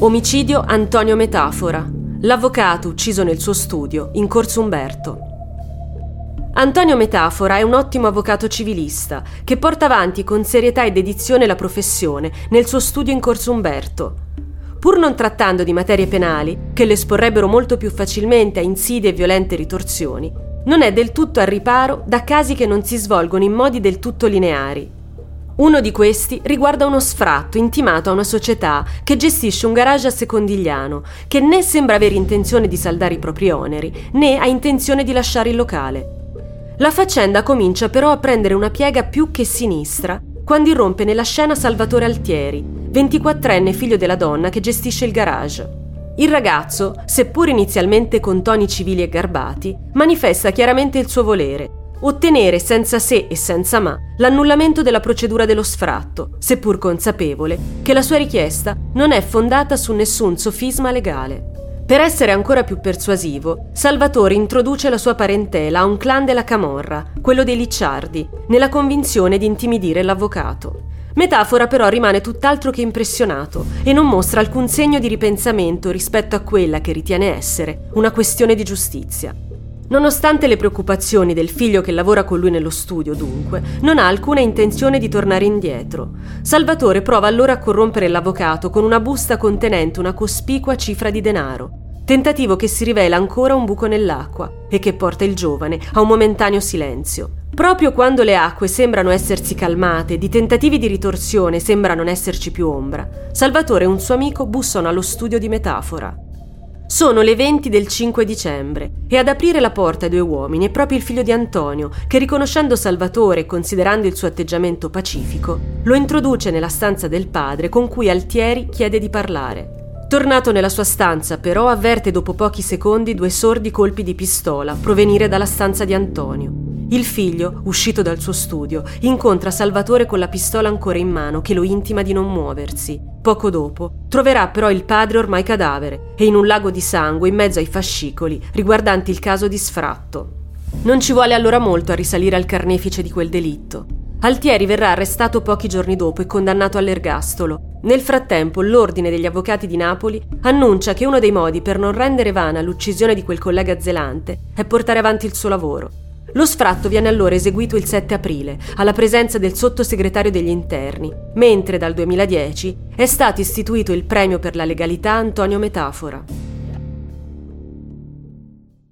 Omicidio Antonio Metafora, l'avvocato ucciso nel suo studio in Corso Umberto. Antonio Metafora è un ottimo avvocato civilista che porta avanti con serietà e dedizione la professione nel suo studio in Corso Umberto. Pur non trattando di materie penali, che lo esporrebbero molto più facilmente a insidie e violente ritorsioni, non è del tutto al riparo da casi che non si svolgono in modi del tutto lineari. Uno di questi riguarda uno sfratto intimato a una società che gestisce un garage a Secondigliano, che né sembra avere intenzione di saldare i propri oneri, né ha intenzione di lasciare il locale. La faccenda comincia però a prendere una piega più che sinistra quando irrompe nella scena Salvatore Altieri, 24enne figlio della donna che gestisce il garage. Il ragazzo, seppur inizialmente con toni civili e garbati, manifesta chiaramente il suo volere, ottenere senza se e senza ma l'annullamento della procedura dello sfratto, seppur consapevole che la sua richiesta non è fondata su nessun sofisma legale. Per essere ancora più persuasivo, Salvatore introduce la sua parentela a un clan della Camorra, quello dei Licciardi, nella convinzione di intimidire l'avvocato. Metafora però rimane tutt'altro che impressionato e non mostra alcun segno di ripensamento rispetto a quella che ritiene essere una questione di giustizia. Nonostante le preoccupazioni del figlio che lavora con lui nello studio, dunque, non ha alcuna intenzione di tornare indietro. Salvatore prova allora a corrompere l'avvocato con una busta contenente una cospicua cifra di denaro. Tentativo che si rivela ancora un buco nell'acqua e che porta il giovane a un momentaneo silenzio. Proprio quando le acque sembrano essersi calmate, di tentativi di ritorsione sembra non esserci più ombra, Salvatore e un suo amico bussano allo studio di metafora. Sono le 20 del 5 dicembre e ad aprire la porta ai due uomini è proprio il figlio di Antonio che, riconoscendo Salvatore e considerando il suo atteggiamento pacifico, lo introduce nella stanza del padre con cui Altieri chiede di parlare. Tornato nella sua stanza, però, avverte dopo pochi secondi due sordi colpi di pistola provenire dalla stanza di Antonio. Il figlio, uscito dal suo studio, incontra Salvatore con la pistola ancora in mano che lo intima di non muoversi. Poco dopo troverà però il padre ormai cadavere e in un lago di sangue in mezzo ai fascicoli riguardanti il caso di sfratto. Non ci vuole allora molto a risalire al carnefice di quel delitto. Altieri verrà arrestato pochi giorni dopo e condannato all'ergastolo. Nel frattempo, l'Ordine degli Avvocati di Napoli annuncia che uno dei modi per non rendere vana l'uccisione di quel collega zelante è portare avanti il suo lavoro. Lo sfratto viene allora eseguito il 7 aprile, alla presenza del sottosegretario degli interni, mentre dal 2010 è stato istituito il premio per la legalità Antonio Metafora.